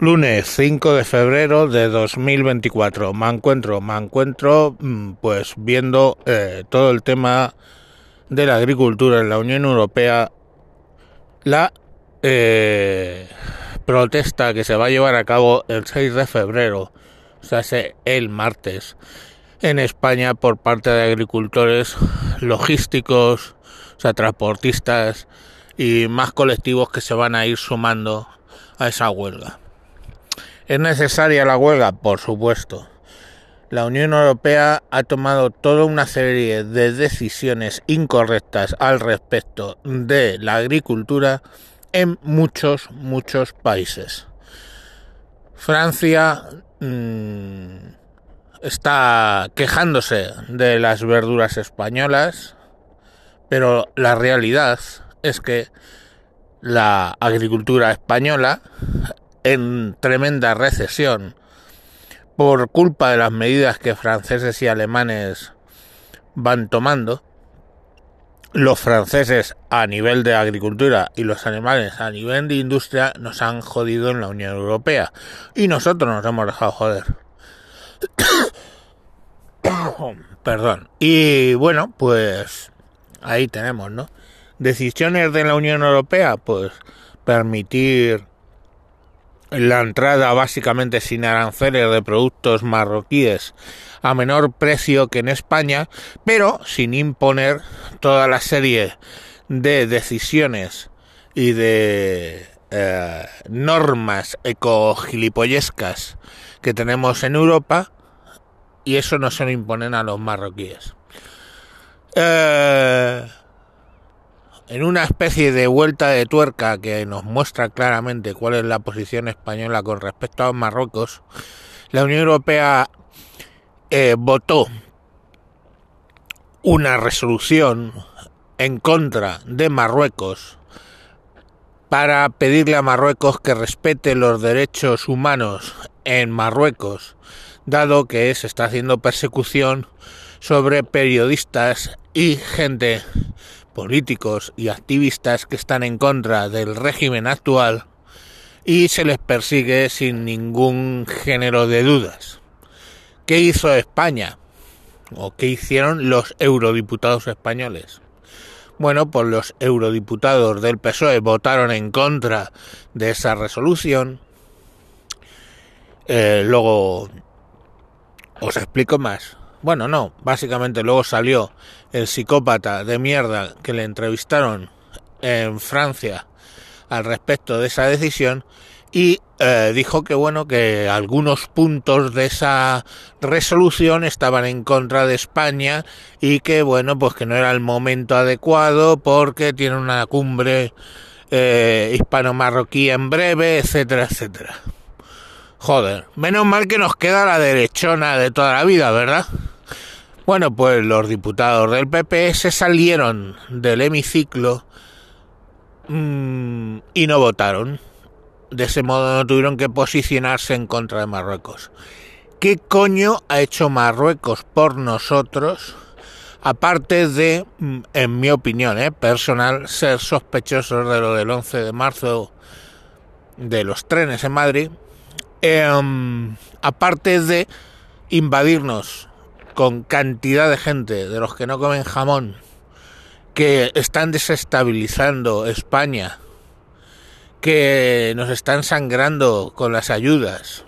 Lunes 5 de febrero de 2024. Me encuentro, me encuentro mm, pues viendo eh, todo el tema de la agricultura en la Unión Europea, la eh, protesta que se va a llevar a cabo el 6 de febrero, o sea, el martes, en España por parte de agricultores logísticos, o sea, transportistas y más colectivos que se van a ir sumando a esa huelga. ¿Es necesaria la huelga? Por supuesto. La Unión Europea ha tomado toda una serie de decisiones incorrectas al respecto de la agricultura en muchos, muchos países. Francia mmm, está quejándose de las verduras españolas, pero la realidad es que la agricultura española en tremenda recesión por culpa de las medidas que franceses y alemanes van tomando. Los franceses a nivel de agricultura y los alemanes a nivel de industria nos han jodido en la Unión Europea y nosotros nos hemos dejado joder. Perdón. Y bueno, pues ahí tenemos, ¿no? Decisiones de la Unión Europea, pues permitir la entrada básicamente sin aranceles de productos marroquíes a menor precio que en España, pero sin imponer toda la serie de decisiones y de eh, normas ecogilipollescas que tenemos en Europa y eso no se lo imponen a los marroquíes. Eh, en una especie de vuelta de tuerca que nos muestra claramente cuál es la posición española con respecto a Marruecos, la Unión Europea eh, votó una resolución en contra de Marruecos para pedirle a Marruecos que respete los derechos humanos en Marruecos, dado que se está haciendo persecución sobre periodistas y gente políticos y activistas que están en contra del régimen actual y se les persigue sin ningún género de dudas. ¿Qué hizo España? ¿O qué hicieron los eurodiputados españoles? Bueno, pues los eurodiputados del PSOE votaron en contra de esa resolución. Eh, luego os explico más. Bueno, no, básicamente luego salió el psicópata de mierda que le entrevistaron en Francia al respecto de esa decisión y eh, dijo que bueno que algunos puntos de esa resolución estaban en contra de España y que bueno pues que no era el momento adecuado porque tiene una cumbre eh, hispano-marroquí en breve etcétera etcétera. Joder menos mal que nos queda la derechona de toda la vida verdad bueno, pues los diputados del PP se salieron del hemiciclo mmm, y no votaron. De ese modo no tuvieron que posicionarse en contra de Marruecos. ¿Qué coño ha hecho Marruecos por nosotros? Aparte de, mm, en mi opinión eh, personal, ser sospechosos de lo del 11 de marzo de los trenes en Madrid, eh, aparte de invadirnos con cantidad de gente, de los que no comen jamón, que están desestabilizando España, que nos están sangrando con las ayudas,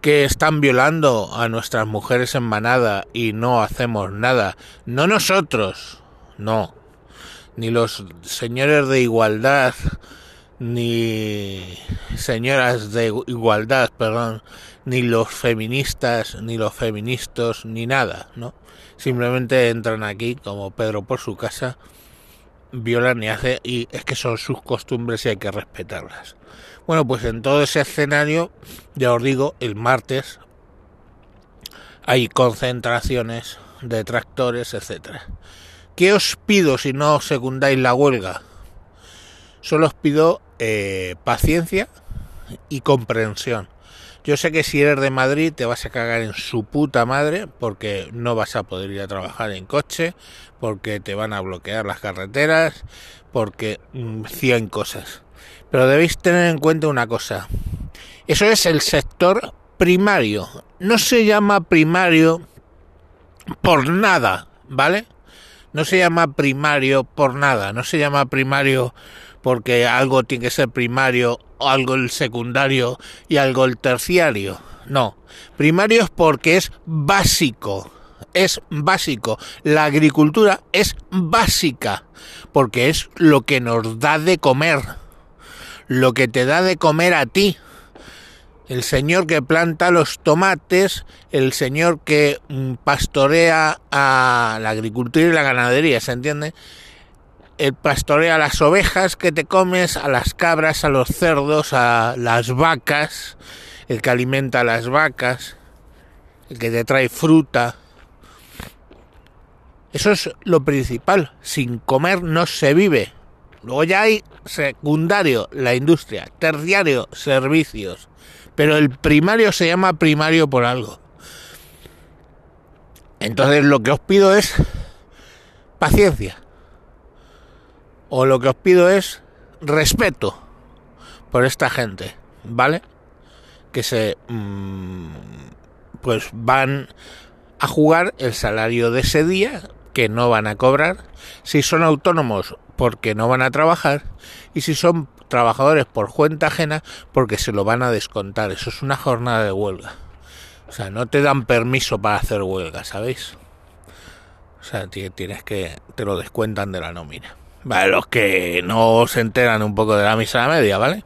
que están violando a nuestras mujeres en manada y no hacemos nada. No nosotros, no. Ni los señores de igualdad, ni señoras de igualdad, perdón, ni los feministas, ni los feministas, ni nada, ¿no? Simplemente entran aquí como Pedro por su casa, violan y hace, y es que son sus costumbres y hay que respetarlas. Bueno, pues en todo ese escenario, ya os digo, el martes hay concentraciones de tractores, etcétera. ¿Qué os pido si no secundáis la huelga? Solo os pido eh, paciencia y comprensión yo sé que si eres de Madrid te vas a cagar en su puta madre porque no vas a poder ir a trabajar en coche, porque te van a bloquear las carreteras, porque 100 mm, cosas. Pero debéis tener en cuenta una cosa. Eso es el sector primario. No se llama primario por nada, ¿vale? No se llama primario por nada, no se llama primario porque algo tiene que ser primario, algo el secundario y algo el terciario. No, primario es porque es básico, es básico. La agricultura es básica porque es lo que nos da de comer, lo que te da de comer a ti el señor que planta los tomates, el señor que mm, pastorea a la agricultura y la ganadería, ¿se entiende? El pastorea las ovejas que te comes, a las cabras, a los cerdos, a las vacas, el que alimenta a las vacas, el que te trae fruta. Eso es lo principal. Sin comer no se vive. Luego ya hay secundario, la industria, terciario, servicios pero el primario se llama primario por algo. Entonces lo que os pido es paciencia. O lo que os pido es respeto por esta gente, ¿vale? Que se mm, pues van a jugar el salario de ese día que no van a cobrar, si son autónomos porque no van a trabajar y si son trabajadores por cuenta ajena porque se lo van a descontar. Eso es una jornada de huelga. O sea, no te dan permiso para hacer huelga, ¿sabéis? O sea, tienes que te lo descuentan de la nómina. Vale, los que no se enteran un poco de la misa media, ¿vale?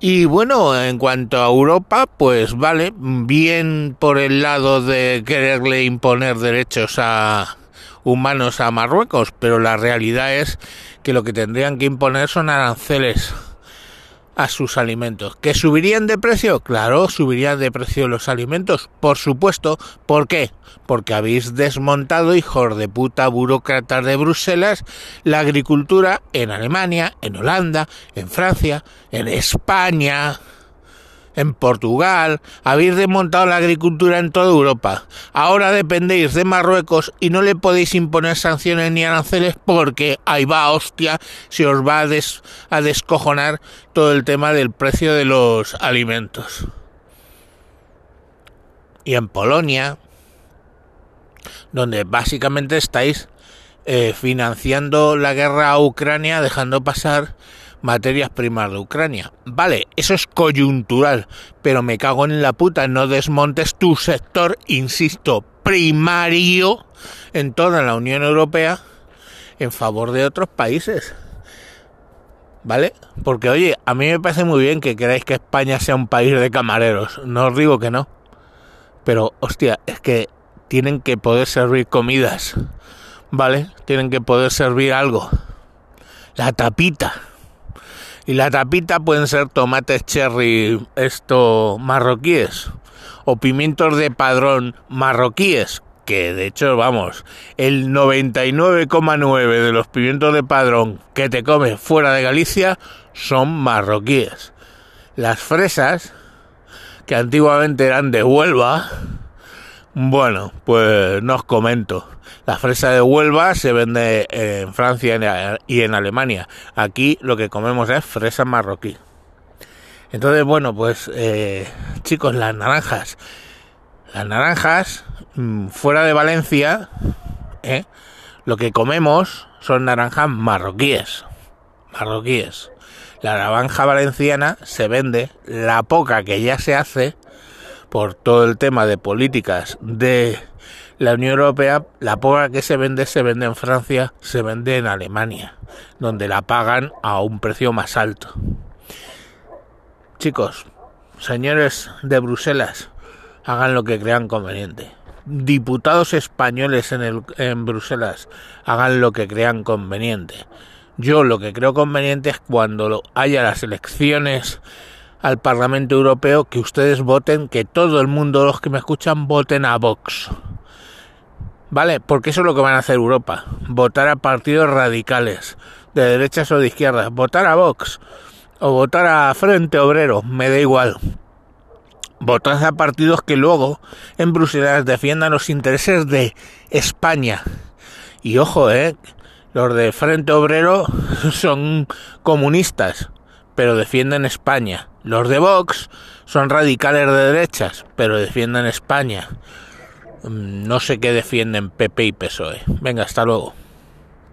Y bueno, en cuanto a Europa, pues vale, bien por el lado de quererle imponer derechos a humanos a Marruecos, pero la realidad es que lo que tendrían que imponer son aranceles a sus alimentos. ¿Que subirían de precio? Claro, subirían de precio los alimentos, por supuesto. ¿Por qué? Porque habéis desmontado, hijos de puta burócratas de Bruselas, la agricultura en Alemania, en Holanda, en Francia, en España en Portugal, habéis desmontado la agricultura en toda Europa. Ahora dependéis de Marruecos y no le podéis imponer sanciones ni aranceles porque ahí va, hostia, se os va a, descojonar todo el tema del precio de los alimentos. Y en Polonia, donde básicamente estáis eh, financiando la guerra a Ucrania, dejando pasar materias primas de Ucrania. Vale, eso es coyuntural, pero me cago en la puta, no desmontes tu sector, insisto, primario en toda la Unión Europea en favor de otros países. ¿Vale? Porque oye, a mí me parece muy bien que queráis que España sea un país de camareros, no os digo que no. Pero hostia, es que tienen que poder servir comidas, ¿vale? Tienen que poder servir algo. La tapita. Y la tapita pueden ser tomates cherry esto marroquíes o pimientos de padrón marroquíes, que de hecho, vamos, el 99,9 de los pimientos de padrón que te comes fuera de Galicia son marroquíes. Las fresas, que antiguamente eran de Huelva, bueno, pues no os comento. La fresa de Huelva se vende en Francia y en Alemania. Aquí lo que comemos es fresa marroquí. Entonces, bueno, pues eh, chicos, las naranjas. Las naranjas, mm, fuera de Valencia, ¿eh? lo que comemos son naranjas marroquíes. Marroquíes. La naranja valenciana se vende, la poca que ya se hace, por todo el tema de políticas de la Unión Europea, la poca que se vende se vende en Francia, se vende en Alemania, donde la pagan a un precio más alto. Chicos, señores de Bruselas, hagan lo que crean conveniente. Diputados españoles en, el, en Bruselas, hagan lo que crean conveniente. Yo lo que creo conveniente es cuando haya las elecciones al Parlamento Europeo que ustedes voten, que todo el mundo, los que me escuchan, voten a Vox. ¿Vale? Porque eso es lo que van a hacer Europa. Votar a partidos radicales, de derechas o de izquierdas. Votar a Vox. O votar a Frente Obrero. Me da igual. Votar a partidos que luego en Bruselas defiendan los intereses de España. Y ojo, ¿eh? Los de Frente Obrero son comunistas, pero defienden España. Los de Vox son radicales de derechas, pero defienden España. Mm, no sé qué defienden PP y PSOE. Venga, hasta luego.